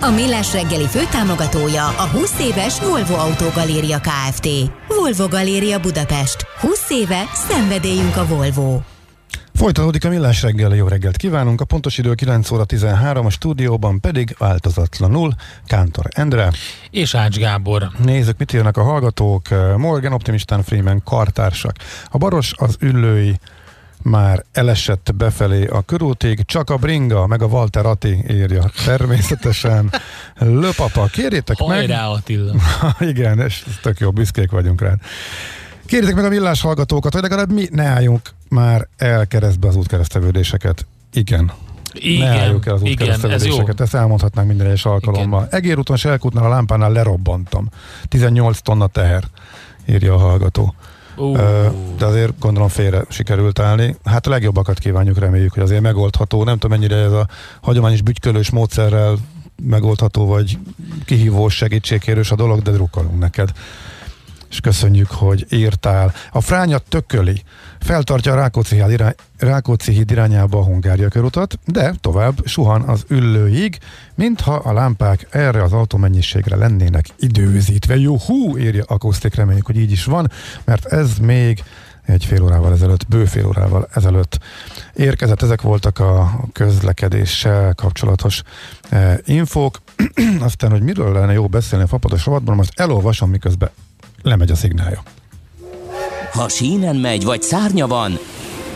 A Millás reggeli főtámogatója a 20 éves Volvo Autogaléria Kft. Volvo Galéria Budapest. 20 éve szenvedélyünk a Volvo. Folytatódik a millás reggel, jó reggelt kívánunk. A pontos idő 9 óra 13, a stúdióban pedig változatlanul Kántor Endre. És Ács Gábor. Nézzük, mit írnak a hallgatók. Morgan Optimistán Freeman kartársak. A baros az üllői már elesett befelé a körútig, csak a bringa, meg a Walter Ati írja. Természetesen. Löpapa, kérjétek Hajrá, meg. Attila. Igen, és tök jó, büszkék vagyunk rá. Kérjétek meg a millás hallgatókat, hogy legalább mi ne álljunk már el keresztbe az útkeresztevődéseket. Igen. Igen, ne álljuk el az igen, útkeresztevődéseket, ezt elmondhatnánk minden egyes alkalommal. Egérúton, Selkútnál a lámpánál lerobbantam. 18 tonna teher, írja a hallgató. Uh, De azért gondolom félre sikerült állni. Hát a legjobbakat kívánjuk, reméljük, hogy azért megoldható. Nem tudom, mennyire ez a hagyományos bütykölős módszerrel megoldható, vagy kihívós segítségkérős a dolog, de drukkolunk neked. És köszönjük, hogy írtál. A fránya tököli. Feltartja a Rákóczi, irány, Rákóczi híd irányába a Hungária körutat, de tovább suhan az üllőig, mintha a lámpák erre az autómennyiségre lennének időzítve. Jó, hú, írja akusztik, reméljük, hogy így is van, mert ez még egy fél órával ezelőtt, bő fél órával ezelőtt érkezett. Ezek voltak a közlekedéssel kapcsolatos eh, infók. Aztán, hogy miről lenne jó beszélni a fapados rovatban, most elolvasom, miközben lemegy a szignálja. Ha sínen megy, vagy szárnya van,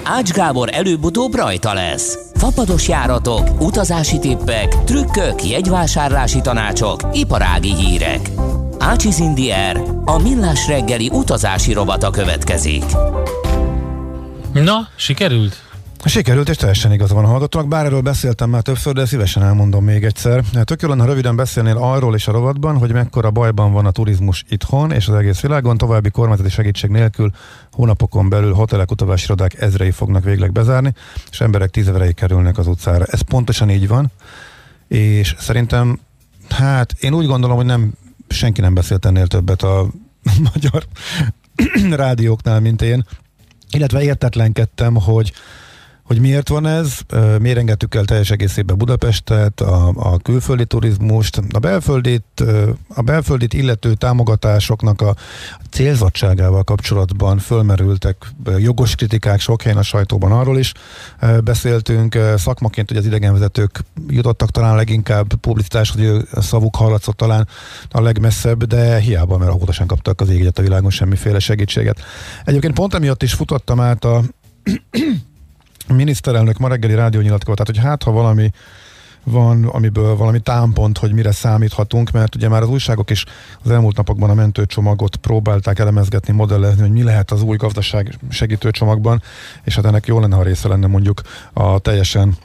Ács Gábor előbb-utóbb rajta lesz. Fapados járatok, utazási tippek, trükkök, jegyvásárlási tanácsok, iparági hírek. Ácsiz Indier, a millás reggeli utazási rovata következik. Na, sikerült? Sikerült, és teljesen igaza van a hallgatónak, bár erről beszéltem már többször, de szívesen elmondom még egyszer. Tök jó lenne, ha röviden beszélnél arról is a rovatban, hogy mekkora bajban van a turizmus itthon és az egész világon. További kormányzati segítség nélkül hónapokon belül hotelek, utazási irodák ezrei fognak végleg bezárni, és emberek tízeverei kerülnek az utcára. Ez pontosan így van, és szerintem, hát én úgy gondolom, hogy nem senki nem beszélt ennél többet a magyar rádióknál, mint én, illetve értetlenkedtem, hogy hogy miért van ez, miért engedtük el teljes egészében Budapestet, a, a külföldi turizmust, a belföldit, a belföldit illető támogatásoknak a célzottságával kapcsolatban fölmerültek jogos kritikák sok helyen a sajtóban arról is beszéltünk. Szakmaként, hogy az idegenvezetők jutottak talán leginkább publicitáshoz, hogy a szavuk hallatszott talán a legmesszebb, de hiába, mert ahóta sem kaptak az égegyet a világon semmiféle segítséget. Egyébként pont emiatt is futottam át a miniszterelnök ma reggeli rádió nyilatkozat, hogy hát ha valami van, amiből valami támpont, hogy mire számíthatunk, mert ugye már az újságok is az elmúlt napokban a mentőcsomagot próbálták elemezgetni, modellezni, hogy mi lehet az új gazdaság segítőcsomagban, és hát ennek jó lenne, ha része lenne mondjuk a teljesen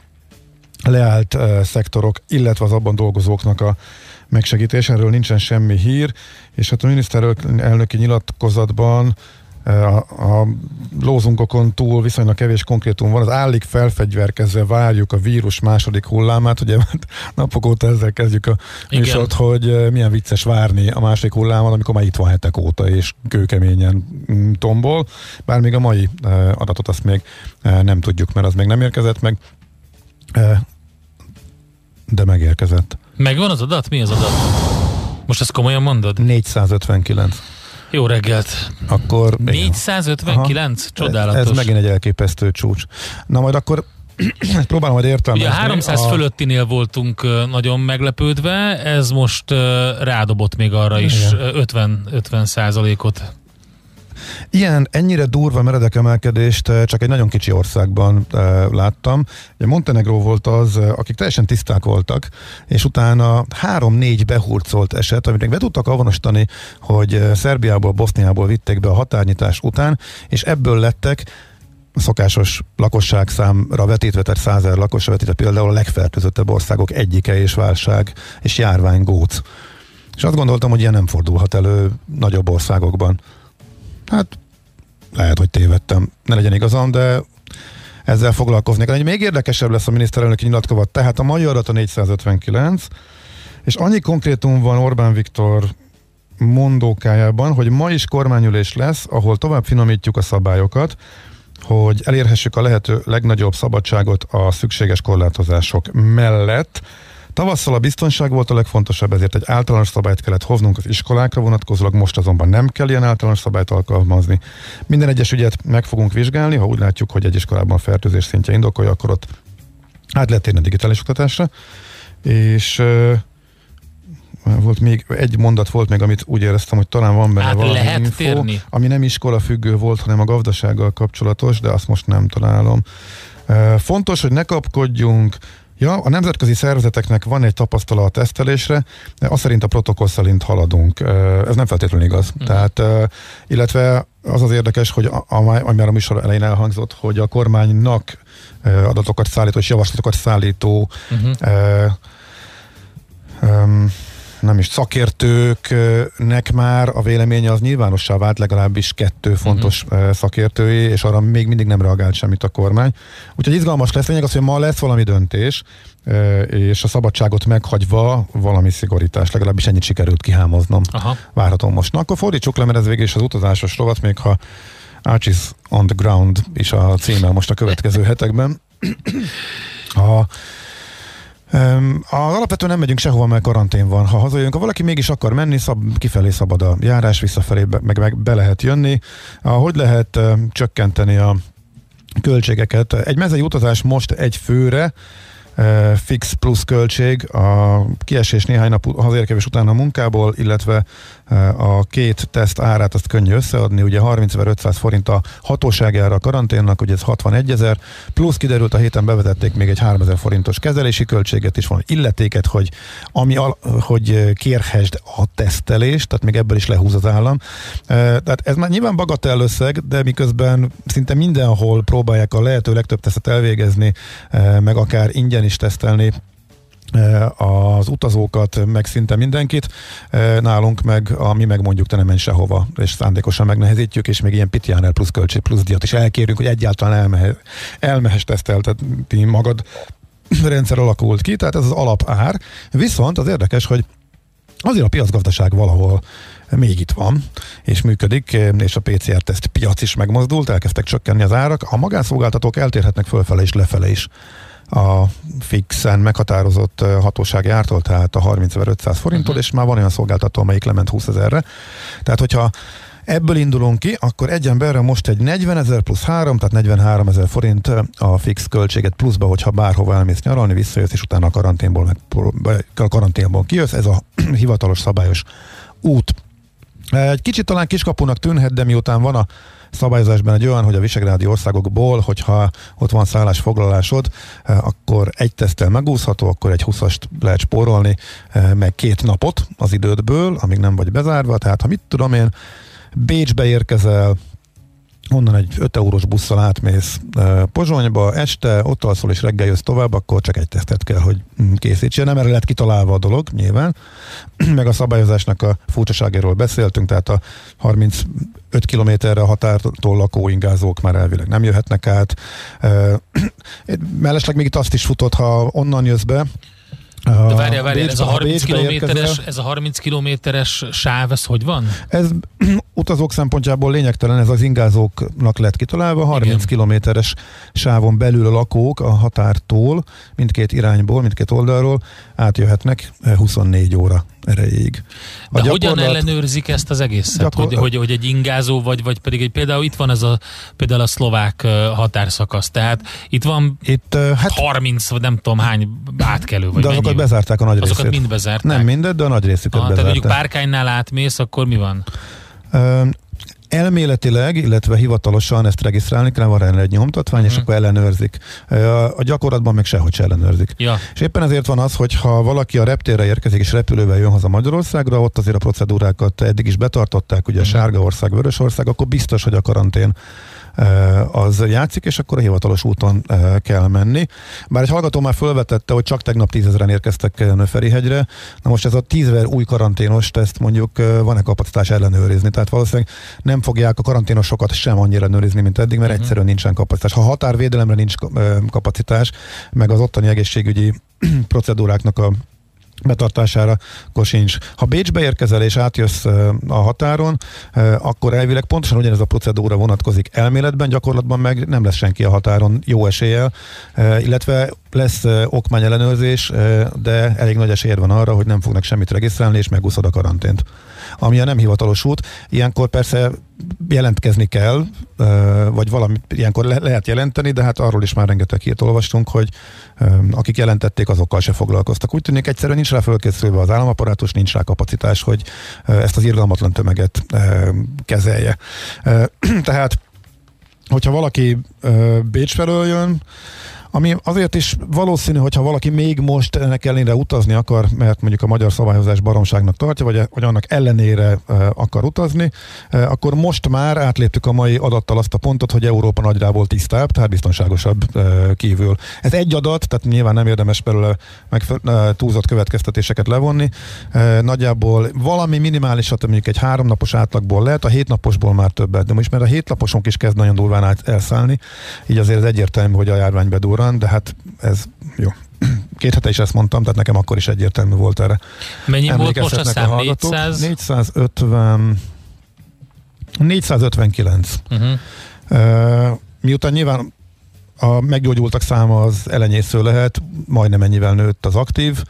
leállt uh, szektorok, illetve az abban dolgozóknak a megsegítés. Erről nincsen semmi hír, és hát a miniszterelnöki nyilatkozatban a, a lózunkokon túl viszonylag kevés konkrétum van. Az állik felfegyverkezve várjuk a vírus második hullámát. Ugye napok óta ezzel kezdjük a műsort, hogy milyen vicces várni a második hullámot, amikor már itt van hetek óta, és kőkeményen mm, tombol. Bár még a mai adatot azt még nem tudjuk, mert az még nem érkezett meg. De megérkezett. Megvan az adat? Mi az adat? Most ezt komolyan mondod? 459. Jó reggelt! Akkor... 459? Aha. Csodálatos. Ez megint egy elképesztő csúcs. Na majd akkor próbálom majd értelmezni. Ugye 300 a... fölöttinél voltunk nagyon meglepődve, ez most rádobott még arra is Igen. 50, 50 százalékot. Ilyen ennyire durva meredek emelkedést csak egy nagyon kicsi országban e, láttam. Ugye Montenegro volt az, akik teljesen tiszták voltak, és utána három-négy behurcolt eset, amit még be tudtak avonosítani, hogy Szerbiából, Boszniából vitték be a határnyitás után, és ebből lettek szokásos lakosság számra vetítve, tehát százer lakosra vetítve például a legfertőzöttebb országok egyike és válság és járvány góc És azt gondoltam, hogy ilyen nem fordulhat elő nagyobb országokban. Hát lehet, hogy tévedtem, ne legyen igazam, de ezzel foglalkoznék. Egy még érdekesebb lesz a miniszterelnöki nyilatkozat, tehát a mai adat a 459, és annyi konkrétum van Orbán Viktor mondókájában, hogy ma is kormányülés lesz, ahol tovább finomítjuk a szabályokat, hogy elérhessük a lehető legnagyobb szabadságot a szükséges korlátozások mellett. Tavasszal a biztonság volt a legfontosabb, ezért egy általános szabályt kellett hoznunk az iskolákra vonatkozólag, most azonban nem kell ilyen általános szabályt alkalmazni. Minden egyes ügyet meg fogunk vizsgálni, ha úgy látjuk, hogy egy iskolában fertőzés szintje indokolja, akkor ott át lehet térni a digitális oktatásra. És volt még, egy mondat volt még, amit úgy éreztem, hogy talán van benne Át valami lehet info, térni? ami nem iskola függő volt, hanem a gazdasággal kapcsolatos, de azt most nem találom. Fontos, hogy ne kapkodjunk, Ja, a nemzetközi szervezeteknek van egy tapasztala a tesztelésre, de azt szerint a protokoll szerint haladunk. Ez nem feltétlenül igaz. Uh-huh. Tehát, illetve az az érdekes, hogy ami már a műsor elején elhangzott, hogy a kormánynak adatokat szállító és javaslatokat szállító uh-huh. um, nem is szakértőknek már a véleménye az nyilvánossá vált legalábbis kettő fontos uh-huh. szakértői, és arra még mindig nem reagált semmit a kormány. Úgyhogy izgalmas lesz, lényeg az, hogy ma lesz valami döntés, és a szabadságot meghagyva valami szigorítás, legalábbis ennyit sikerült kihámoznom. Aha. Várhatom most. Na, akkor fordítsuk le, mert ez végül is az utazásos rovat, még ha Archie's on the ground is a címe most a következő hetekben. A Um, alapvetően nem megyünk sehova, mert karantén van. Ha hazajönk, ha valaki mégis akar menni, szab, kifelé szabad a járás, visszafelé be, meg, meg be lehet jönni. Hogy lehet csökkenteni a költségeket? Egy mezei utazás most egy főre fix plusz költség a kiesés néhány nap hazérkevés után a munkából, illetve a két teszt árát azt könnyű összeadni, ugye 30.500 forint a hatóságára a karanténnak, ugye ez 61 ezer, plusz kiderült a héten bevezették még egy 3000 forintos kezelési költséget is van, illetéket, hogy, ami al, hogy kérhesd a tesztelést, tehát még ebből is lehúz az állam. Tehát ez már nyilván bagatell összeg, de miközben szinte mindenhol próbálják a lehető legtöbb tesztet elvégezni, meg akár ingyen is tesztelni az utazókat, meg szinte mindenkit, nálunk meg, ami meg mondjuk te nem menj sehova, és szándékosan megnehezítjük, és még ilyen pitjánel plusz költség, plusz diat is elkérünk, hogy egyáltalán elmehe, elmehes teszteltetni magad rendszer alakult ki, tehát ez az alapár. Viszont az érdekes, hogy azért a piacgazdaság valahol még itt van, és működik, és a PCR-teszt piac is megmozdult, elkezdtek csökkenni az árak. A magánszolgáltatók eltérhetnek fölfele és lefele is a fixen meghatározott hatósági ártól, tehát a 30.500 forinttól, uh-huh. és már van olyan szolgáltató, amelyik lement 20 ezerre. Tehát, hogyha Ebből indulunk ki, akkor egy emberre most egy 40 ezer plusz 3, tehát 43 ezer forint a fix költséget pluszba, hogyha bárhova elmész nyaralni, visszajössz, és utána a karanténból, meg, a karanténból kijössz. Ez a hivatalos szabályos út. Egy kicsit talán kiskapunak tűnhet, de miután van a szabályozásban egy olyan, hogy a visegrádi országokból, hogyha ott van szállásfoglalásod, eh, akkor egy tesztel megúszható, akkor egy 20-ast lehet spórolni, eh, meg két napot az idődből, amíg nem vagy bezárva, tehát ha mit tudom én, Bécsbe érkezel, onnan egy 5 eurós busszal átmész Pozsonyba, este, ott alszol és reggel jössz tovább, akkor csak egy tesztet kell, hogy mm, készítsen. Nem erre lett kitalálva a dolog, nyilván. Meg a szabályozásnak a furcsaságéről beszéltünk, tehát a 35 kilométerre a határtól lakó ingázók már elvileg nem jöhetnek át. Mellesleg még itt azt is futott, ha onnan jössz be, de várjál, várjál, ez a 30 kilométeres, ez a 30 kilométeres sáv, ez hogy van? Ez utazók szempontjából lényegtelen, ez az ingázóknak lett kitalálva, 30 kilométeres sávon belül a lakók a határtól, mindkét irányból, mindkét oldalról átjöhetnek 24 eh, óra erejéig. A De hogyan ellenőrzik ezt az egészet? Gyakor... Hogy, hogy, hogy egy ingázó, vagy, vagy pedig egy, például itt van ez a, például a szlovák határszakasz, tehát itt van itt, hát, 30, vagy nem tudom hány átkelő, vagy De azokat mennyi? bezárták a nagy azokat részét. mind bezárták? Nem mindet, de a nagy részüket ah, bezárták. Tehát mondjuk Párkánynál átmész, akkor mi van? Elméletileg, illetve hivatalosan ezt regisztrálni kell, van rá egy nyomtatvány, uh-huh. és mhm. akkor ellenőrzik. A gyakorlatban meg sehogy se ellenőrzik. Ja. És éppen ezért van az, hogy ha valaki a reptérre érkezik és repülővel jön haza Magyarországra, ott azért a procedúrákat eddig is betartották, ugye uh-huh. Sárga ország, Vörös ország, akkor biztos, hogy a karantén az játszik, és akkor a hivatalos úton kell menni. Bár egy hallgató már felvetette, hogy csak tegnap tízezeren érkeztek Nöferihegyre, na most ez a tízezer új karanténos teszt mondjuk van-e kapacitás ellenőrizni, tehát valószínűleg nem fogják a karanténosokat sem annyira ellenőrizni, mint eddig, mert uh-huh. egyszerűen nincsen kapacitás. Ha határvédelemre nincs kapacitás, meg az ottani egészségügyi procedúráknak a betartására akkor sincs. Ha Bécsbe érkezel és átjössz a határon, akkor elvileg pontosan ugyanez a procedúra vonatkozik elméletben, gyakorlatban meg nem lesz senki a határon jó eséllyel, illetve lesz okmányellenőrzés, de elég nagy esély van arra, hogy nem fognak semmit regisztrálni, és megúszod a karantént. Ami a nem hivatalos út, ilyenkor persze jelentkezni kell, vagy valami ilyenkor le- lehet jelenteni, de hát arról is már rengeteg hírt olvastunk, hogy akik jelentették, azokkal se foglalkoztak. Úgy tűnik egyszerűen nincs rá fölkészülve az államaparátus, nincs rá kapacitás, hogy ezt az irgalmatlan tömeget kezelje. Tehát hogyha valaki Bécs felől jön, ami azért is valószínű, hogyha valaki még most ennek ellenére utazni akar, mert mondjuk a magyar szabályozás baromságnak tartja, vagy, vagy annak ellenére akar utazni, akkor most már átléptük a mai adattal azt a pontot, hogy Európa nagyjából tisztább, tehát biztonságosabb kívül. Ez egy adat, tehát nyilván nem érdemes belőle meg túlzott következtetéseket levonni. Nagyjából valami minimálisat, mondjuk egy háromnapos átlagból lehet, a hétnaposból már többet, de most mert a hétnaposunk is kezd nagyon durván elszállni, így azért ez egyértelmű, hogy a járvány bedurran van, de hát ez jó. Két hete is ezt mondtam, tehát nekem akkor is egyértelmű volt erre. Mennyi volt most a szám? A 400? 450 459. Uh-huh. Uh, miután nyilván a meggyógyultak száma az elenyésző lehet, majdnem ennyivel nőtt az aktív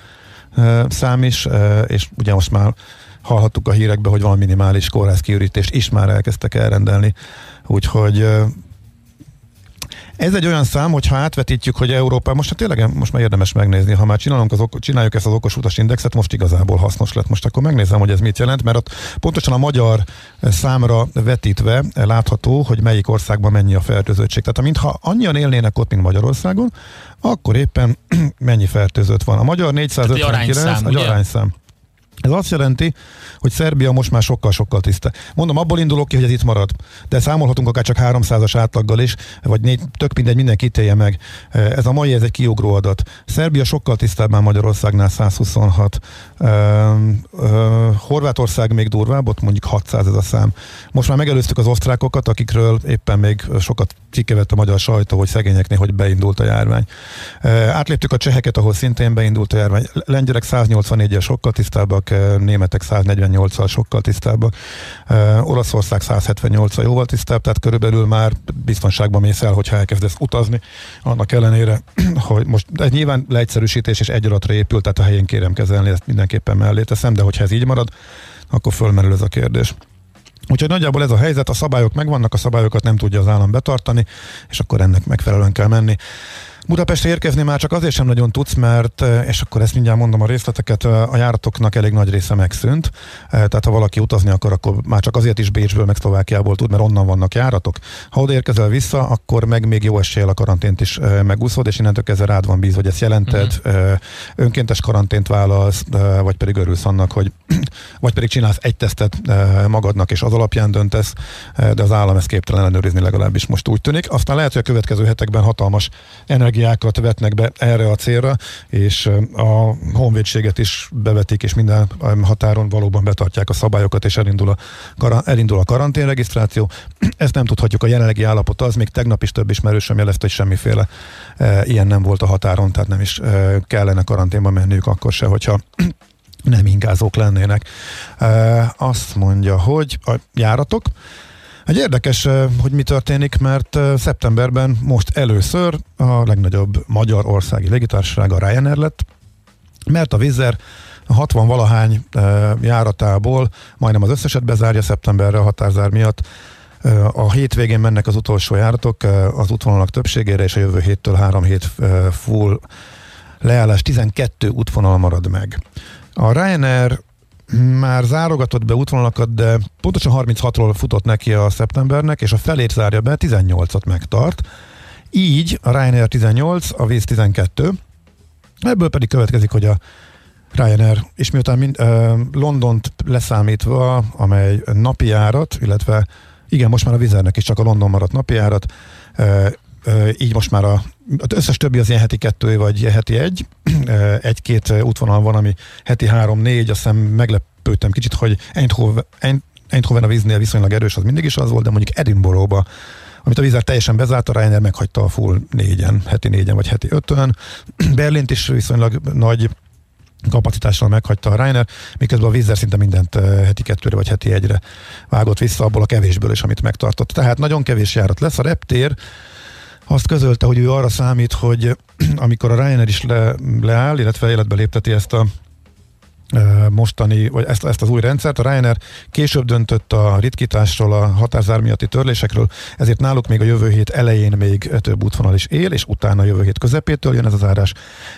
uh, szám is, uh, és ugye most már hallhattuk a hírekbe, hogy van minimális kórházkiürítést is már elkezdtek elrendelni, úgyhogy ez egy olyan szám, hogy ha átvetítjük, hogy Európa, most hát tényleg most már érdemes megnézni, ha már csinálunk az, csináljuk ezt az okos utas indexet, most igazából hasznos lett. Most akkor megnézem, hogy ez mit jelent, mert ott pontosan a magyar számra vetítve látható, hogy melyik országban mennyi a fertőzöttség. Tehát mintha annyian élnének ott, mint Magyarországon, akkor éppen mennyi fertőzött van. A magyar 459, hát egy arányszám, arányszám. Ez azt jelenti, hogy Szerbia most már sokkal-sokkal tiszta. Mondom, abból indulok ki, hogy ez itt marad. De számolhatunk akár csak 300-as átlaggal is, vagy négy, tök mindegy, mindenki ítélje meg. Ez a mai, ez egy kiugró adat. Szerbia sokkal tisztább Magyarországnál 126. Uh, uh, Horvátország még durvább, ott mondjuk 600 ez a szám. Most már megelőztük az osztrákokat, akikről éppen még sokat cikkevet a magyar sajtó, hogy szegényeknél, hogy beindult a járvány. Átléptük a cseheket, ahol szintén beindult a járvány. Lengyelek 184-el sokkal tisztábbak, németek 148-al sokkal tisztábbak, Olaszország 178-al jóval tisztább, tehát körülbelül már biztonságban mész el, hogyha elkezdesz utazni. Annak ellenére, hogy most ez nyilván leegyszerűsítés és egy adatra épült, tehát a helyén kérem kezelni, ezt mindenképpen mellé teszem, de hogyha ez így marad, akkor fölmerül ez a kérdés. Úgyhogy nagyjából ez a helyzet, a szabályok megvannak, a szabályokat nem tudja az állam betartani, és akkor ennek megfelelően kell menni. Budapestre érkezni már csak azért sem nagyon tudsz, mert, eh, és akkor ezt mindjárt mondom a részleteket, eh, a járatoknak elég nagy része megszűnt, eh, tehát ha valaki utazni akar, akkor már csak azért is Bécsből, meg Szlovákiából tud, mert onnan vannak járatok. Ha oda érkezel vissza, akkor meg még jó eséllyel a karantént is megúszod, és innentől kezdve rád van bíz, hogy ezt jelented, uh-huh. önkéntes karantént válasz, vagy pedig örülsz annak, hogy vagy pedig csinálsz egy tesztet magadnak, és az alapján döntesz, de az állam ezt képtelen ellenőrizni legalábbis most úgy tűnik. Aztán lehet, hogy a következő hetekben hatalmas energia energiákat vetnek be erre a célra, és a honvédséget is bevetik, és minden határon valóban betartják a szabályokat, és elindul a, elindul a karanténregisztráció. Ezt nem tudhatjuk a jelenlegi állapot, az még tegnap is több ismerősöm jelezte, hogy semmiféle e, ilyen nem volt a határon, tehát nem is e, kellene karanténba menniük akkor se, hogyha nem ingázók lennének. E, azt mondja, hogy a járatok egy érdekes, hogy mi történik, mert szeptemberben most először a legnagyobb magyar országi légitársaság a Ryanair lett, mert a Vizer 60 valahány járatából majdnem az összeset bezárja szeptemberre a határzár miatt. A hétvégén mennek az utolsó járatok az útvonalak többségére, és a jövő héttől három hét full leállás 12 útvonal marad meg. A Ryanair már zárogatott be útvonalakat, de pontosan 36-ról futott neki a szeptembernek, és a felét zárja be, 18-at megtart. Így a Ryanair 18, a Víz 12. Ebből pedig következik, hogy a Ryanair, és miután mind, uh, Londont leszámítva, amely napi járat, illetve Igen, most már a Vizernek is csak a London maradt napjárat, így most már a, az összes többi az ilyen heti kettő, vagy heti egy. Egy-két útvonal van, ami heti három-négy, azt hiszem meglepődtem kicsit, hogy Eindhoven, Eindhoven a víznél viszonylag erős, az mindig is az volt, de mondjuk Edinburghba amit a vízár teljesen bezárt, a Ryanair meghagyta a full négyen, heti négyen vagy heti ötön. Berlint is viszonylag nagy kapacitással meghagyta a Reiner, miközben a vízzer szinte mindent heti kettőre vagy heti egyre vágott vissza abból a kevésből is, amit megtartott. Tehát nagyon kevés járat lesz. A reptér azt közölte, hogy ő arra számít, hogy amikor a Ryanair is le, leáll, illetve életbe lépteti ezt a mostani, vagy ezt, ezt az új rendszert. A Ryanair később döntött a ritkításról, a határzár miatti törlésekről, ezért náluk még a jövő hét elején még több útvonal is él, és utána a jövő hét közepétől jön ez az árás.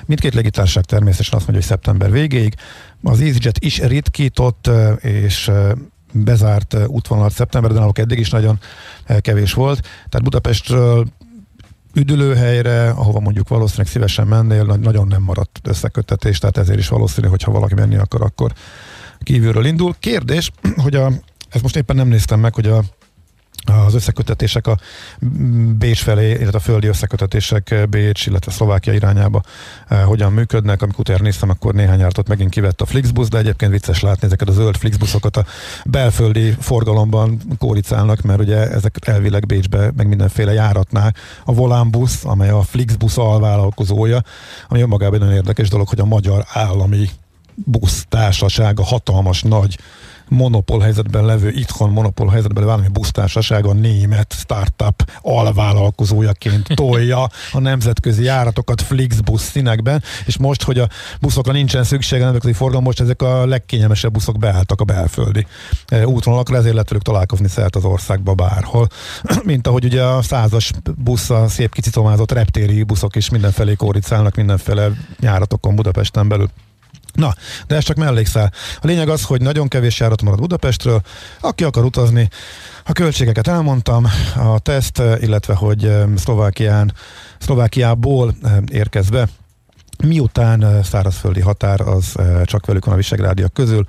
Mindkét légitársaság természetesen azt mondja, hogy szeptember végéig. Az EasyJet is ritkított, és bezárt útvonalat szeptemberben, náluk eddig is nagyon kevés volt. Tehát Budapestről üdülőhelyre, ahova mondjuk valószínűleg szívesen mennél, nagyon nem maradt összekötetés, tehát ezért is valószínű, hogy ha valaki menni akar, akkor kívülről indul. Kérdés, hogy a, ezt most éppen nem néztem meg, hogy a az összekötetések a Bécs felé, illetve a földi összekötetések Bécs, illetve Szlovákia irányába eh, hogyan működnek. Amikor utána néztem, akkor néhány ártot megint kivett a Flixbus, de egyébként vicces látni ezeket a zöld Flixbuszokat a belföldi forgalomban kóricálnak, mert ugye ezek elvileg Bécsbe, meg mindenféle járatnál a Volánbusz, amely a Flixbus alvállalkozója, ami önmagában nagyon érdekes dolog, hogy a magyar állami busz társasága hatalmas nagy monopól helyzetben levő, itthon monopól helyzetben levő állami busztársaság a német startup alvállalkozójaként tolja a nemzetközi járatokat Flixbus színekben, és most, hogy a buszokra nincsen szüksége nemzetközi forgalom, most ezek a legkényelmesebb buszok beálltak a belföldi e, útvonalakra, ezért lehet velük találkozni szert az országba bárhol. Mint ahogy ugye a százas busz, a szép kicitomázott reptéri buszok is mindenfelé kóricálnak mindenféle járatokon Budapesten belül. Na, de ez csak mellékszál. A lényeg az, hogy nagyon kevés járat marad Budapestről. Aki akar utazni, a költségeket elmondtam, a teszt, illetve hogy Szlovákián, Szlovákiából érkezve Miután szárazföldi határ az csak velük van a visegrádiak közül,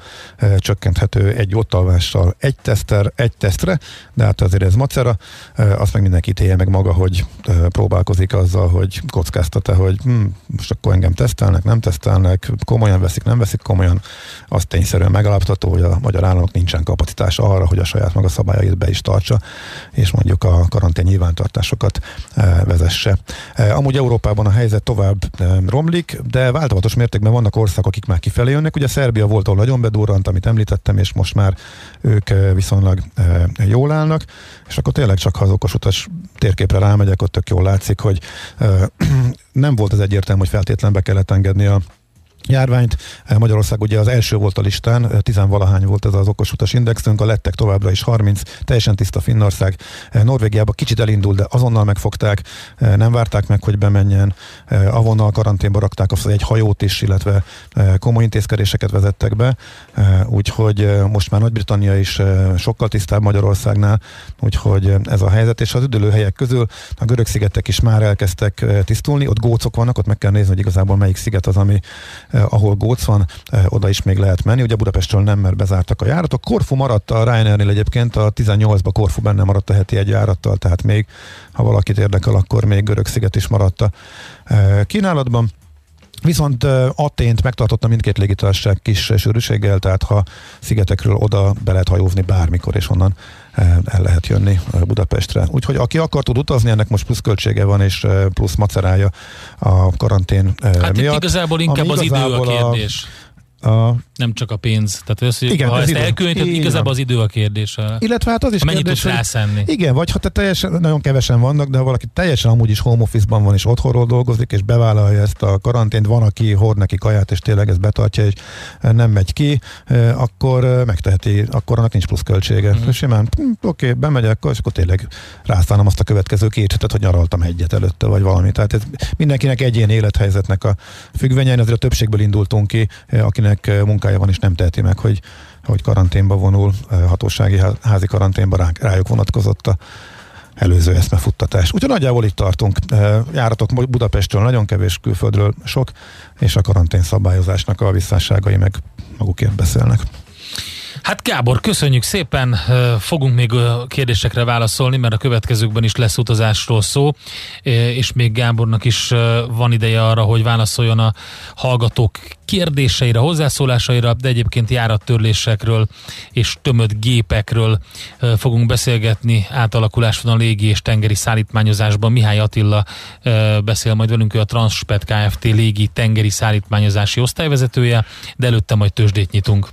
csökkenthető egy ottalvással egy teszter, egy tesztre, de hát azért ez macera, azt meg mindenki ítélje meg maga, hogy próbálkozik azzal, hogy kockáztat-e, hogy hm, most akkor engem tesztelnek, nem tesztelnek, komolyan veszik, nem veszik komolyan, az tényszerűen megalaptató, hogy a magyar államok nincsen kapacitása arra, hogy a saját maga szabályait be is tartsa, és mondjuk a karantén nyilvántartásokat vezesse. Amúgy Európában a helyzet tovább romlik, működik, de változatos mértékben vannak országok, akik már kifelé jönnek. Ugye Szerbia volt, ahol nagyon bedurrant, amit említettem, és most már ők viszonylag jól állnak, és akkor tényleg csak ha az okos utas térképre rámegyek, ott tök jól látszik, hogy nem volt az egyértelmű, hogy feltétlenül be kellett engedni a járványt. Magyarország ugye az első volt a listán, tizenvalahány volt ez az okos utas indexünk, a lettek továbbra is 30, teljesen tiszta Finnország. Norvégiába kicsit elindult, de azonnal megfogták, nem várták meg, hogy bemenjen, avonnal karanténba rakták egy hajót is, illetve komoly intézkedéseket vezettek be, úgyhogy most már Nagy-Britannia is sokkal tisztább Magyarországnál, úgyhogy ez a helyzet, és az üdülőhelyek közül a görög szigetek is már elkezdtek tisztulni, ott gócok vannak, ott meg kell nézni, hogy igazából melyik sziget az, ami ahol góc van, eh, oda is még lehet menni. Ugye Budapestről nem, mert bezártak a járatok. Korfu maradt a Ryanairnél egyébként, a 18-ba Korfu benne maradt a heti egy járattal, tehát még, ha valakit érdekel, akkor még Görög-sziget is maradt a eh, kínálatban. Viszont Atént megtartotta mindkét légitársaság kis sűrűséggel, tehát ha szigetekről oda be lehet hajózni bármikor, és onnan el lehet jönni Budapestre. Úgyhogy aki akar tud utazni, ennek most plusz költsége van, és plusz macerája a karantén hát miatt. igazából inkább az idő a kérdés. A, a... Nem csak a pénz. Tehát az, hogy igen, ha ezt elkülönített, igazából az idő a kérdés. Illetve hát az is Mennyit kérdés, tudsz rászenni? Igen, vagy ha te teljesen, nagyon kevesen vannak, de ha valaki teljesen amúgy is home office-ban van, és otthonról dolgozik, és bevállalja ezt a karantént, van, aki hord neki kaját, és tényleg ezt betartja, és nem megy ki, akkor megteheti, akkor annak nincs plusz költsége. Mm. Simán, hm, oké, okay, bemegyek, és akkor tényleg rászállom azt a következő két hetet, hogy nyaraltam egyet előtte, vagy valami. Tehát ez mindenkinek egyén élethelyzetnek a függvényen, azért a többségből indultunk ki, akinek akinek munkája van és nem teheti meg, hogy, hogy karanténba vonul, hatósági házi karanténba rájuk vonatkozott a előző eszmefuttatás. Úgyhogy nagyjából itt tartunk. Járatok Budapestről nagyon kevés, külföldről sok, és a karantén szabályozásnak a visszásságai meg magukért beszélnek. Hát Gábor, köszönjük szépen, fogunk még kérdésekre válaszolni, mert a következőkben is lesz utazásról szó, és még Gábornak is van ideje arra, hogy válaszoljon a hallgatók kérdéseire, hozzászólásaira, de egyébként járattörlésekről és tömött gépekről fogunk beszélgetni. Átalakulás a légi és tengeri szállítmányozásban. Mihály Attila beszél majd velünk, ő a Transpet Kft. légi tengeri szállítmányozási osztályvezetője, de előtte majd tőzsdét nyitunk.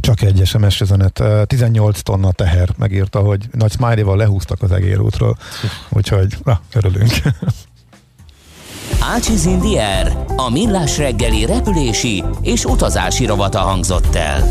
Csak egy SMS üzenet. 18 tonna teher megírta, hogy nagy smiley lehúztak az egérútról. Úgyhogy na, örülünk. Ácsiz a millás reggeli repülési és utazási rovata hangzott el.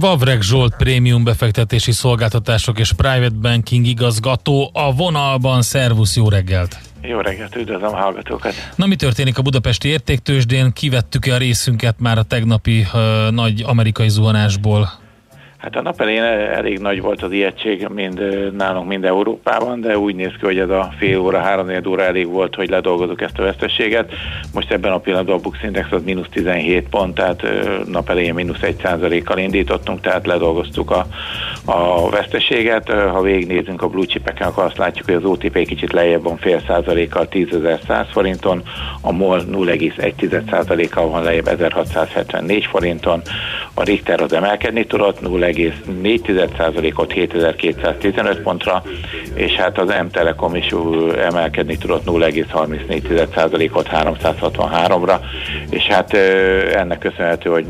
Vavreg Zsolt prémium befektetési szolgáltatások és private banking igazgató a vonalban. Szervusz, jó reggelt! Jó reggelt, üdvözlöm a hallgatókat! Na mi történik a budapesti értéktősdén? Kivettük-e a részünket már a tegnapi uh, nagy amerikai zuhanásból? Hát a nap elején elég nagy volt az ijegység mind nálunk, mind Európában, de úgy néz ki, hogy ez a fél óra, három óra elég volt, hogy ledolgozunk ezt a veszteséget. Most ebben a pillanatban a Bux Index az mínusz 17 pont, tehát nap elején mínusz 1% kal indítottunk, tehát ledolgoztuk a, a veszteséget. Ha végignézünk a blue chipeken, akkor azt látjuk, hogy az OTP kicsit lejjebb van fél százalékkal 10.100 forinton, a MOL 0,1 kal van lejjebb 1674 forinton, a Richter az emelkedni tudott 0,4%-ot 7215 pontra, és hát az M-Telekom is emelkedni tudott 0,34%-ot 363-ra, és hát ennek köszönhető, hogy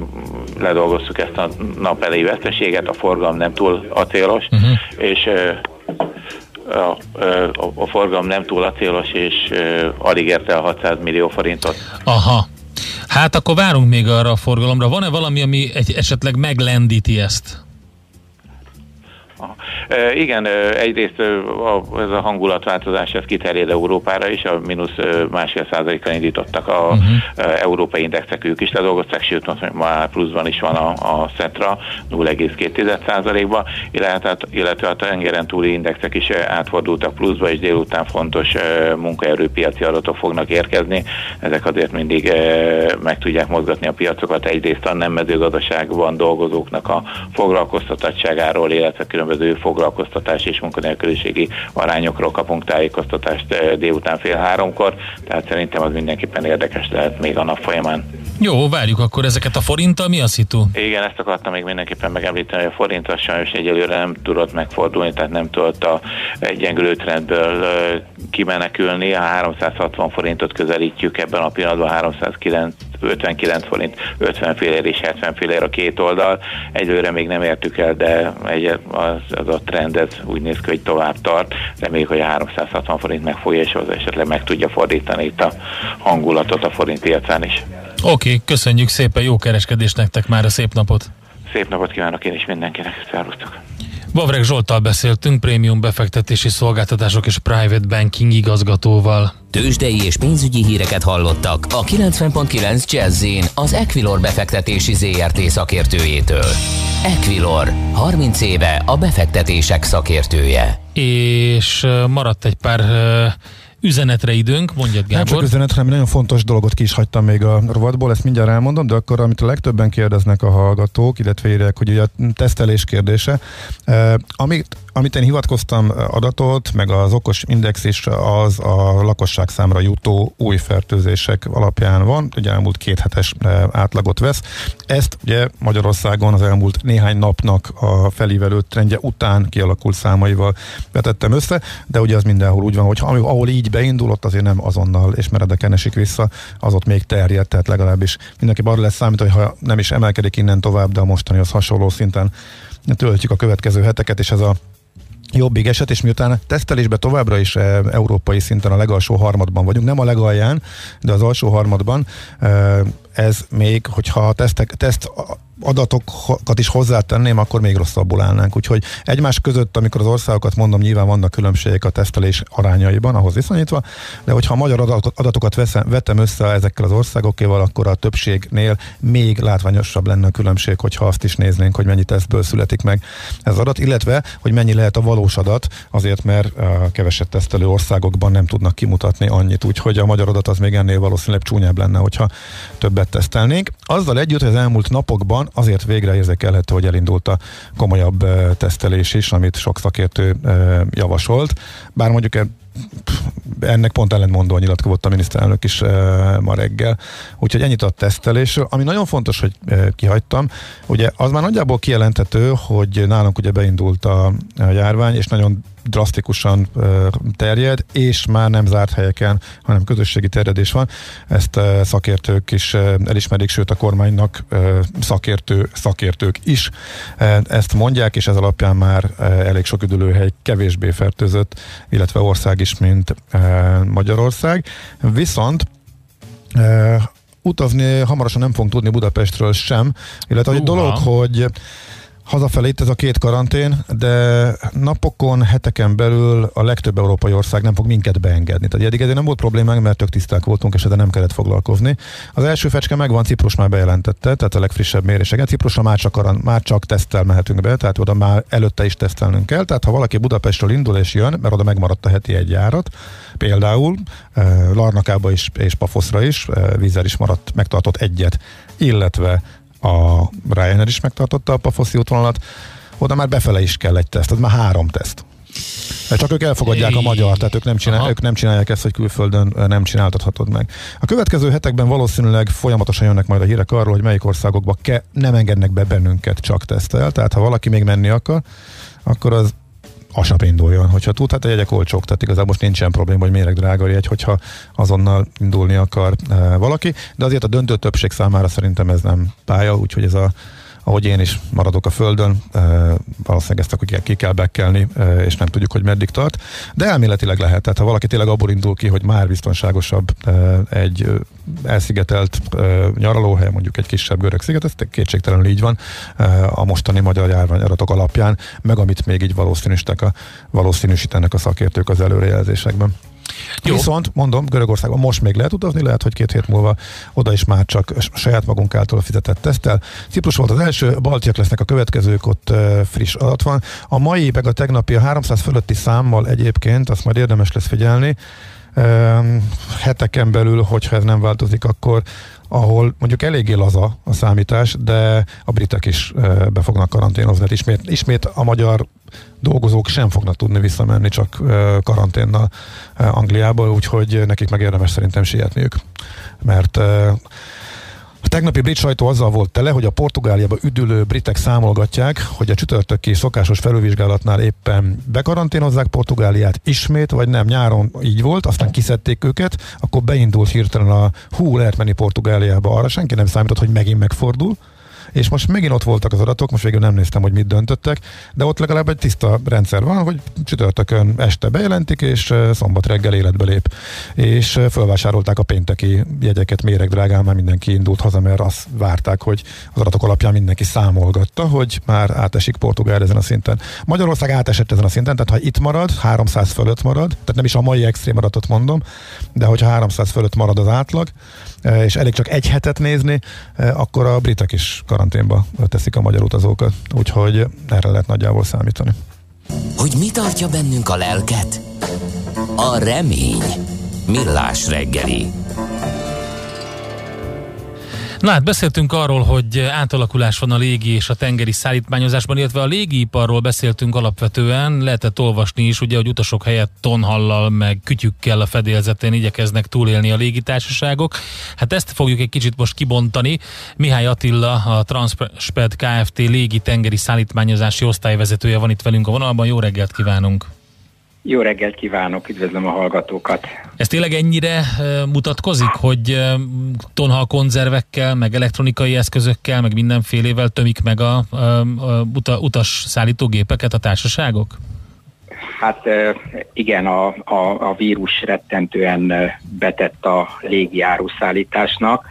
ledolgoztuk ezt a nap elejé veszteséget, a forgalom nem túl acélos, uh-huh. és a, a, a forgalom nem túl acélos, és alig érte a 600 millió forintot. Aha. Hát akkor várunk még arra a forgalomra. Van-e valami, ami egy, esetleg meglendíti ezt? Aha. Igen, egyrészt ez a hangulatváltozás ez kiterjed Európára is, a mínusz másfél százalékkal indítottak a uh-huh. európai indexek, ők is ledolgozták, sőt most már pluszban is van a, a Szetra 0,2 százalékba, illetve, illetve a tengeren túli indexek is átfordultak pluszba, és délután fontos munkaerőpiaci adatok fognak érkezni. Ezek azért mindig meg tudják mozgatni a piacokat, egyrészt a nem mezőgazdaságban dolgozóknak a foglalkoztatottságáról, illetve különböző foglalkoztatás és munkanélküliségi arányokról kapunk tájékoztatást eh, délután fél háromkor, tehát szerintem az mindenképpen érdekes lehet még a nap folyamán. Jó, várjuk akkor ezeket a forinttal, mi a szitu? Igen, ezt akartam még mindenképpen megemlíteni, hogy a forint az sajnos egyelőre nem tudott megfordulni, tehát nem tudott a egyengülő trendből eh, kimenekülni, a 360 forintot közelítjük ebben a pillanatban 309 59 forint, 50 félér és 70 félér a két oldal. Egyőre még nem értük el, de egy, az, az a trend ez úgy néz ki, hogy tovább tart. Reméljük, hogy a 360 forint megfogja, és az esetleg meg tudja fordítani itt a hangulatot a forint piacán is. Oké, okay, köszönjük szépen, jó kereskedést nektek már a szép napot! Szép napot kívánok én is mindenkinek, szervusztok! Bavreg Zsoltal beszéltünk, prémium befektetési szolgáltatások és private banking igazgatóval. Tőzsdei és pénzügyi híreket hallottak a 90.9 jazz az Equilor befektetési ZRT szakértőjétől. Equilor, 30 éve a befektetések szakértője. És maradt egy pár üzenetre időnk, mondja Gábor. Nem csak üzenetre, hanem nagyon fontos dolgot ki is hagytam még a rovatból, ezt mindjárt elmondom, de akkor amit a legtöbben kérdeznek a hallgatók, illetve írják, hogy ugye a tesztelés kérdése, eh, amit amit én hivatkoztam adatot, meg az okos index is az a lakosság számra jutó új fertőzések alapján van, ugye elmúlt két hetes átlagot vesz. Ezt ugye Magyarországon az elmúlt néhány napnak a felívelő trendje után kialakult számaival vetettem össze, de ugye az mindenhol úgy van, hogy ahol így beindulott, azért nem azonnal és meredeken esik vissza, az ott még terjed, tehát legalábbis mindenki arra lesz számít, hogy ha nem is emelkedik innen tovább, de a mostani az hasonló szinten töltjük a következő heteket, és ez a jobbig eset, és miután tesztelésben továbbra is e, európai szinten a legalsó harmadban vagyunk, nem a legalján, de az alsó harmadban, e, ez még, hogyha a tesztek, teszt adatokat is hozzátenném, akkor még rosszabbul állnánk. Úgyhogy egymás között, amikor az országokat mondom, nyilván vannak különbségek a tesztelés arányaiban, ahhoz viszonyítva, de hogyha a magyar adatokat veszem, vettem össze ezekkel az országokéval, akkor a többségnél még látványosabb lenne a különbség, hogyha azt is néznénk, hogy mennyi tesztből születik meg ez az adat, illetve, hogy mennyi lehet a valós adat, azért mert a keveset tesztelő országokban nem tudnak kimutatni annyit, úgyhogy a magyar adat az még ennél valószínűleg csúnyább lenne, hogyha többet tesztelnénk. Azzal együtt, hogy az elmúlt napokban azért végre érzékelhető, hogy elindult a komolyabb tesztelés is, amit sok szakértő javasolt. Bár mondjuk e, ennek pont ellentmondóan nyilatkozott a miniszterelnök is e, ma reggel. Úgyhogy ennyit a tesztelésről. Ami nagyon fontos, hogy e, kihagytam, ugye az már nagyjából kijelentető, hogy nálunk ugye beindult a járvány, és nagyon drasztikusan terjed, és már nem zárt helyeken, hanem közösségi terjedés van. Ezt szakértők is elismerik, sőt a kormánynak szakértő, szakértők is ezt mondják, és ez alapján már elég sok üdülőhely kevésbé fertőzött, illetve ország is, mint Magyarország. Viszont utazni hamarosan nem fogunk tudni Budapestről sem, illetve egy dolog, hogy Hazafelé itt ez a két karantén, de napokon, heteken belül a legtöbb európai ország nem fog minket beengedni. Tehát eddig ezért nem volt problémánk, mert tök tiszták voltunk, és ezzel nem kellett foglalkozni. Az első fecske megvan, Ciprus már bejelentette, tehát a legfrissebb méréseket. Ciprusra már csak, aran, már csak tesztel mehetünk be, tehát oda már előtte is tesztelnünk kell. Tehát ha valaki Budapestről indul és jön, mert oda megmaradt a heti egy járat, például eh, Larnakába is és Pafoszra is, eh, vízzel is maradt, megtartott egyet, illetve a Ryanair is megtartotta a Pafoszi útvonalat, oda már befele is kell egy teszt, az már három teszt. De csak ők elfogadják a magyar, tehát ők nem, csinál, ők nem csinálják ezt, hogy külföldön nem csináltathatod meg. A következő hetekben valószínűleg folyamatosan jönnek majd a hírek arról, hogy melyik országokba ke, nem engednek be bennünket csak tesztel. Tehát ha valaki még menni akar, akkor az asap induljon. Hogyha tud, hát a jegyek olcsók, tehát igazából most nincsen probléma, hogy méreg drága jegy, hogyha azonnal indulni akar e, valaki, de azért a döntő többség számára szerintem ez nem pálya, úgyhogy ez a ahogy én is maradok a földön, valószínűleg ezt akkor ki kell bekelni, e, és nem tudjuk, hogy meddig tart, de elméletileg lehet, tehát ha valaki tényleg abból indul ki, hogy már biztonságosabb egy elszigetelt nyaralóhely, mondjuk egy kisebb görög sziget, ez kétségtelenül így van a mostani magyar járványadatok alapján, meg amit még így valószínűsítenek a, valószínűsítenek a szakértők az előrejelzésekben. Jó. Viszont, mondom, Görögországban most még lehet utazni, lehet, hogy két hét múlva oda is már csak saját magunk által fizetett tesztel. Ciprus volt az első, baltiak lesznek a következők, ott friss adat van. A mai, meg a tegnapi a 300 fölötti számmal egyébként, azt majd érdemes lesz figyelni, heteken belül, hogyha ez nem változik, akkor ahol mondjuk eléggé laza a számítás, de a britek is be fognak karanténozni. Hát ismét, ismét a magyar dolgozók sem fognak tudni visszamenni csak karanténnal Angliába, úgyhogy nekik meg érdemes szerintem sietniük. Mert tegnapi brit sajtó azzal volt tele, hogy a Portugáliába üdülő britek számolgatják, hogy a csütörtöki szokásos felülvizsgálatnál éppen bekaranténozzák Portugáliát ismét, vagy nem, nyáron így volt, aztán kiszedték őket, akkor beindult hirtelen a hú, lehet menni Portugáliába, arra senki nem számított, hogy megint megfordul, és most megint ott voltak az adatok, most végül nem néztem, hogy mit döntöttek, de ott legalább egy tiszta rendszer van, hogy csütörtökön este bejelentik, és szombat reggel életbe lép. És felvásárolták a pénteki jegyeket méreg drágán, már mindenki indult haza, mert azt várták, hogy az adatok alapján mindenki számolgatta, hogy már átesik Portugál ezen a szinten. Magyarország átesett ezen a szinten, tehát ha itt marad, 300 fölött marad, tehát nem is a mai extrém adatot mondom, de hogyha 300 fölött marad az átlag, és elég csak egy hetet nézni, akkor a britek is karanténba teszik a magyar utazókat. Úgyhogy erre lehet nagyjából számítani. Hogy mi tartja bennünk a lelket? A remény. Millás reggeli. Na hát beszéltünk arról, hogy átalakulás van a légi és a tengeri szállítmányozásban, illetve a légiiparról beszéltünk alapvetően, lehetett olvasni is, ugye, hogy utasok helyett tonhallal, meg kütyükkel a fedélzetén igyekeznek túlélni a légitársaságok. Hát ezt fogjuk egy kicsit most kibontani. Mihály Attila, a Transped Kft. légi tengeri szállítmányozási osztályvezetője van itt velünk a vonalban. Jó reggelt kívánunk! Jó reggelt kívánok, üdvözlöm a hallgatókat. Ez tényleg ennyire mutatkozik, hogy tonhal konzervekkel, meg elektronikai eszközökkel, meg mindenfélével tömik meg a, a, a utas szállítógépeket a társaságok? Hát igen, a, a, a vírus rettentően betett a légi áruszállításnak.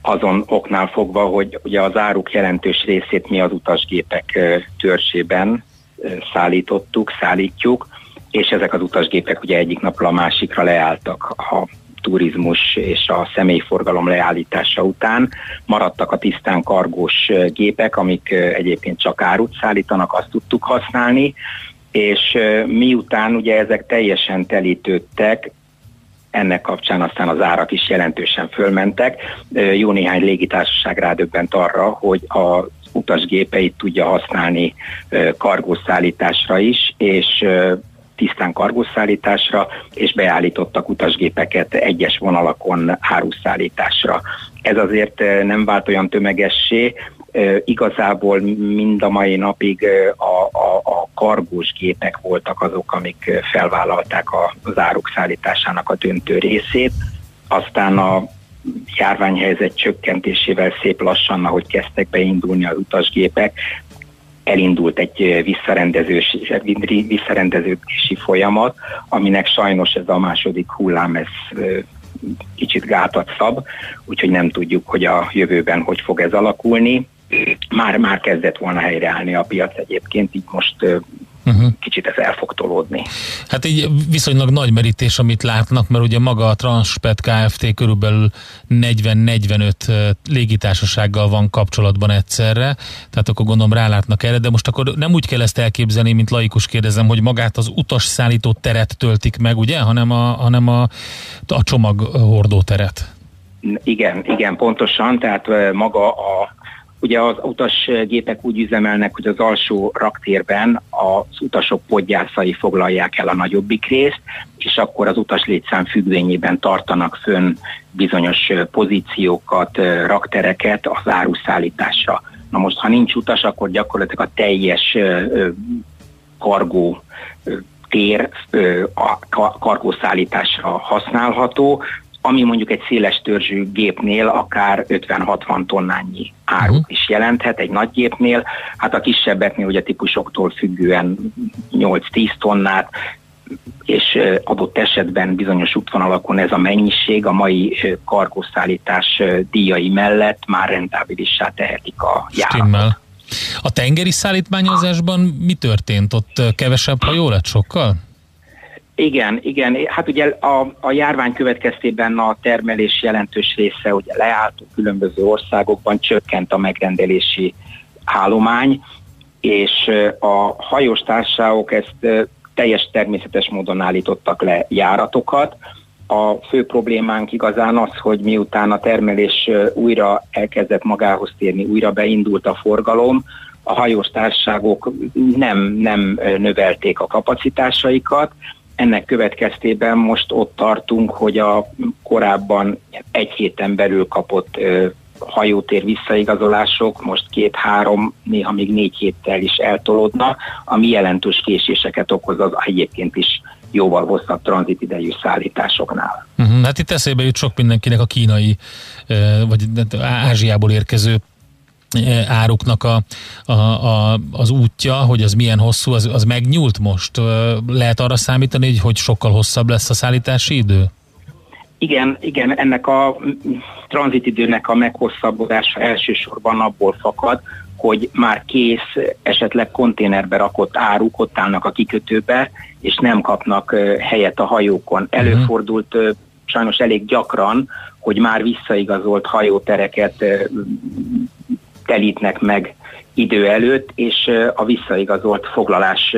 azon oknál fogva, hogy ugye az áruk jelentős részét mi az utasgépek törzsében szállítottuk, szállítjuk, és ezek az utasgépek ugye egyik napra a másikra leálltak a turizmus és a személyforgalom leállítása után. Maradtak a tisztán kargós gépek, amik egyébként csak árut szállítanak, azt tudtuk használni, és miután ugye ezek teljesen telítődtek, ennek kapcsán aztán az árak is jelentősen fölmentek. Jó néhány légitársaság rádöbbent arra, hogy a utasgépeit tudja használni kargószállításra is, és tisztán kargószállításra, és beállítottak utasgépeket egyes vonalakon áruszállításra. Ez azért nem vált olyan tömegessé, igazából mind a mai napig a, a, a kargós gépek voltak azok, amik felvállalták az áruk szállításának a döntő részét. Aztán a járványhelyzet csökkentésével szép lassan, ahogy kezdtek beindulni az utasgépek, elindult egy visszarendeződési folyamat, aminek sajnos ez a második hullám ez kicsit gátat szab, úgyhogy nem tudjuk, hogy a jövőben hogy fog ez alakulni. Már, már kezdett volna helyreállni a piac egyébként, így most uh-huh. kicsit ez el fog tolódni. Hát így viszonylag nagy merítés, amit látnak, mert ugye maga a Transpet Kft. körülbelül 40-45 légitársasággal van kapcsolatban egyszerre, tehát akkor gondolom rálátnak erre, de most akkor nem úgy kell ezt elképzelni, mint laikus kérdezem, hogy magát az utasszállító teret töltik meg, ugye, hanem a, hanem a, a csomaghordó teret. Igen, igen, pontosan, tehát maga a Ugye az utasgépek úgy üzemelnek, hogy az alsó raktérben az utasok podgyászai foglalják el a nagyobbik részt, és akkor az utas létszám függvényében tartanak fönn bizonyos pozíciókat, raktereket az áruszállításra. Na most, ha nincs utas, akkor gyakorlatilag a teljes kargó tér a kargószállításra használható, ami mondjuk egy széles törzsű gépnél akár 50-60 tonnányi árut uh-huh. is jelenthet, egy nagy gépnél, hát a kisebbeknél ugye típusoktól függően 8-10 tonnát, és adott esetben bizonyos útvonalakon ez a mennyiség a mai kargószállítás díjai mellett már rentábilissá tehetik a járatot. A tengeri szállítmányozásban mi történt? Ott kevesebb hajó lett sokkal? Igen, igen. Hát ugye a, a járvány következtében a termelés jelentős része ugye leállt, különböző országokban csökkent a megrendelési állomány, és a hajós társaságok ezt teljes természetes módon állítottak le járatokat. A fő problémánk igazán az, hogy miután a termelés újra elkezdett magához térni, újra beindult a forgalom, a hajós társaságok nem, nem növelték a kapacitásaikat, ennek következtében most ott tartunk, hogy a korábban egy héten belül kapott hajótér visszaigazolások most két-három, néha még négy héttel is eltolódnak, ami jelentős késéseket okoz az egyébként is jóval hosszabb tranzitidejű szállításoknál. Uh-huh, hát itt eszébe jut sok mindenkinek a kínai, vagy Ázsiából érkező áruknak a, a, a, az útja, hogy az milyen hosszú, az, az megnyúlt most? Lehet arra számítani, hogy, hogy sokkal hosszabb lesz a szállítási idő? Igen, igen, ennek a tranzitidőnek a meghosszabbodása elsősorban abból fakad, hogy már kész, esetleg konténerbe rakott áruk ott állnak a kikötőbe, és nem kapnak helyet a hajókon. Mhm. Előfordult sajnos elég gyakran, hogy már visszaigazolt hajótereket telítnek meg idő előtt, és a visszaigazolt foglalás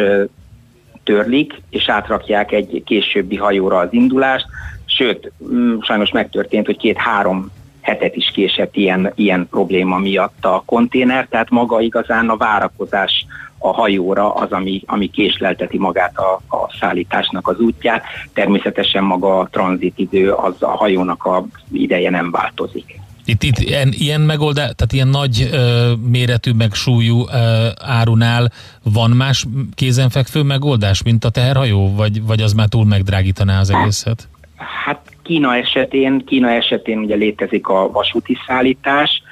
törlik, és átrakják egy későbbi hajóra az indulást, sőt, mm, sajnos megtörtént, hogy két-három hetet is késett ilyen, ilyen probléma miatt a konténer, tehát maga igazán a várakozás a hajóra az, ami, ami késlelteti magát a, a szállításnak az útját. Természetesen maga a tranzitidő, az a hajónak a ideje nem változik. Itt, itt ilyen, ilyen megoldás, tehát ilyen nagy ö, méretű, meg súlyú ö, árunál van más kézenfekvő megoldás, mint a teherhajó, vagy, vagy az már túl megdrágítaná az egészet? Hát Kína esetén, Kína esetén ugye létezik a vasúti szállítás,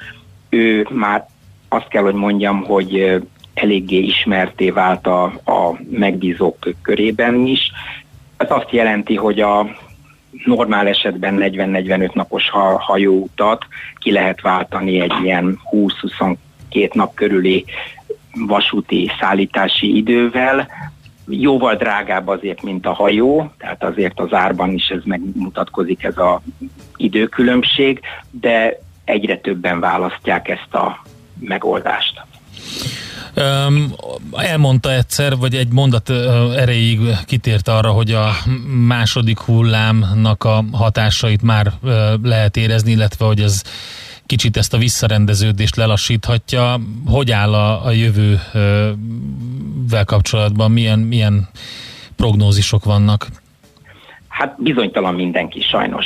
ő már azt kell, hogy mondjam, hogy eléggé ismerté vált a, a megbízók körében is. Ez azt jelenti, hogy a normál esetben 40-45 napos hajóutat ki lehet váltani egy ilyen 20-22 nap körüli vasúti szállítási idővel, jóval drágább azért, mint a hajó, tehát azért az árban is ez megmutatkozik ez a időkülönbség, de egyre többen választják ezt a megoldást. Elmondta egyszer, vagy egy mondat erejéig kitért arra, hogy a második hullámnak a hatásait már lehet érezni, illetve hogy ez kicsit ezt a visszarendeződést lelassíthatja. Hogy áll a, a jövővel kapcsolatban? Milyen, milyen prognózisok vannak? Hát bizonytalan mindenki sajnos.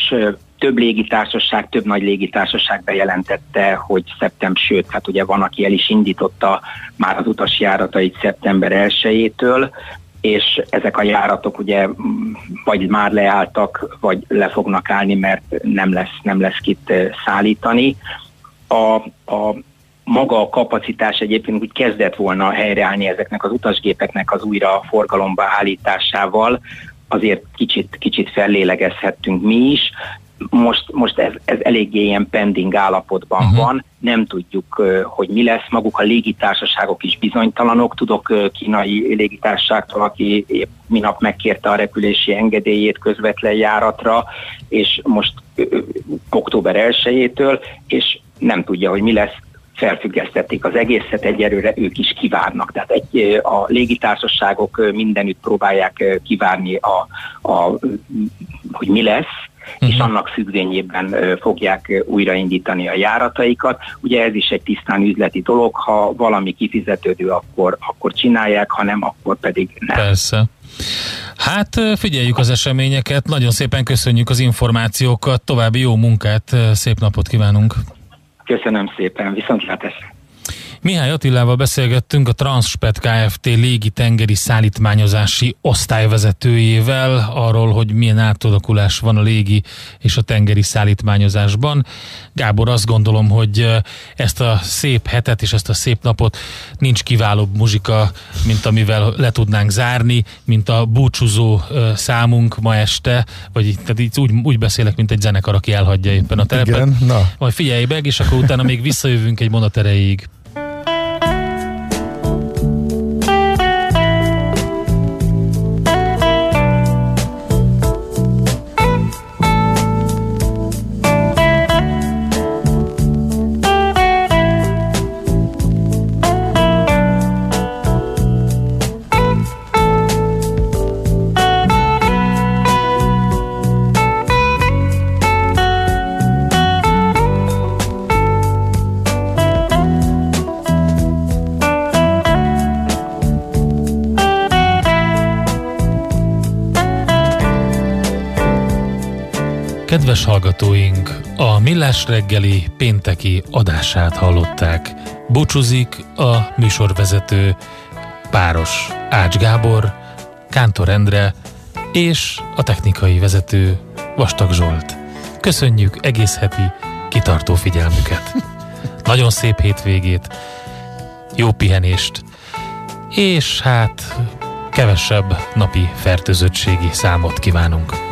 Több légitársaság, több nagy légitársaság bejelentette, hogy szeptember, sőt, hát ugye van, aki el is indította már az utasjáratait szeptember 1-től, és ezek a járatok ugye vagy már leálltak, vagy le fognak állni, mert nem lesz, nem lesz kit szállítani. A, a maga a kapacitás egyébként úgy kezdett volna helyreállni ezeknek az utasgépeknek az újra forgalomba állításával, azért kicsit, kicsit fellélegezhettünk mi is most, most ez, ez eléggé ilyen pending állapotban uh-huh. van, nem tudjuk, hogy mi lesz. Maguk a légitársaságok is bizonytalanok. Tudok kínai légitársaságtól, aki épp minap megkérte a repülési engedélyét közvetlen járatra, és most október 1-től, és nem tudja, hogy mi lesz felfüggesztették az egészet, egyelőre ők is kivárnak. Tehát egy, a légitársaságok mindenütt próbálják kivárni, a, a, hogy mi lesz, uh-huh. és annak függvényében fogják újraindítani a járataikat. Ugye ez is egy tisztán üzleti dolog, ha valami kifizetődő, akkor, akkor csinálják, ha nem, akkor pedig nem. Persze. Hát figyeljük az eseményeket, nagyon szépen köszönjük az információkat, további jó munkát, szép napot kívánunk! Köszönöm szépen, viszontlátásra! Mihály Attilával beszélgettünk a Transpet Kft. légi tengeri szállítmányozási osztályvezetőjével arról, hogy milyen átalakulás van a légi és a tengeri szállítmányozásban. Gábor, azt gondolom, hogy ezt a szép hetet és ezt a szép napot nincs kiválóbb muzsika, mint amivel le tudnánk zárni, mint a búcsúzó számunk ma este, vagy tehát így úgy, úgy beszélek, mint egy zenekar, aki elhagyja éppen a terepet. Igen, na. Majd figyelj meg, és akkor utána még visszajövünk egy mondat erejéig. Kedves hallgatóink, a Millás reggeli pénteki adását hallották. Búcsúzik a műsorvezető Páros Ács Gábor, Kántor Endre és a technikai vezető Vastag Zsolt. Köszönjük egész heti kitartó figyelmüket. Nagyon szép hétvégét, jó pihenést, és hát kevesebb napi fertőzöttségi számot kívánunk.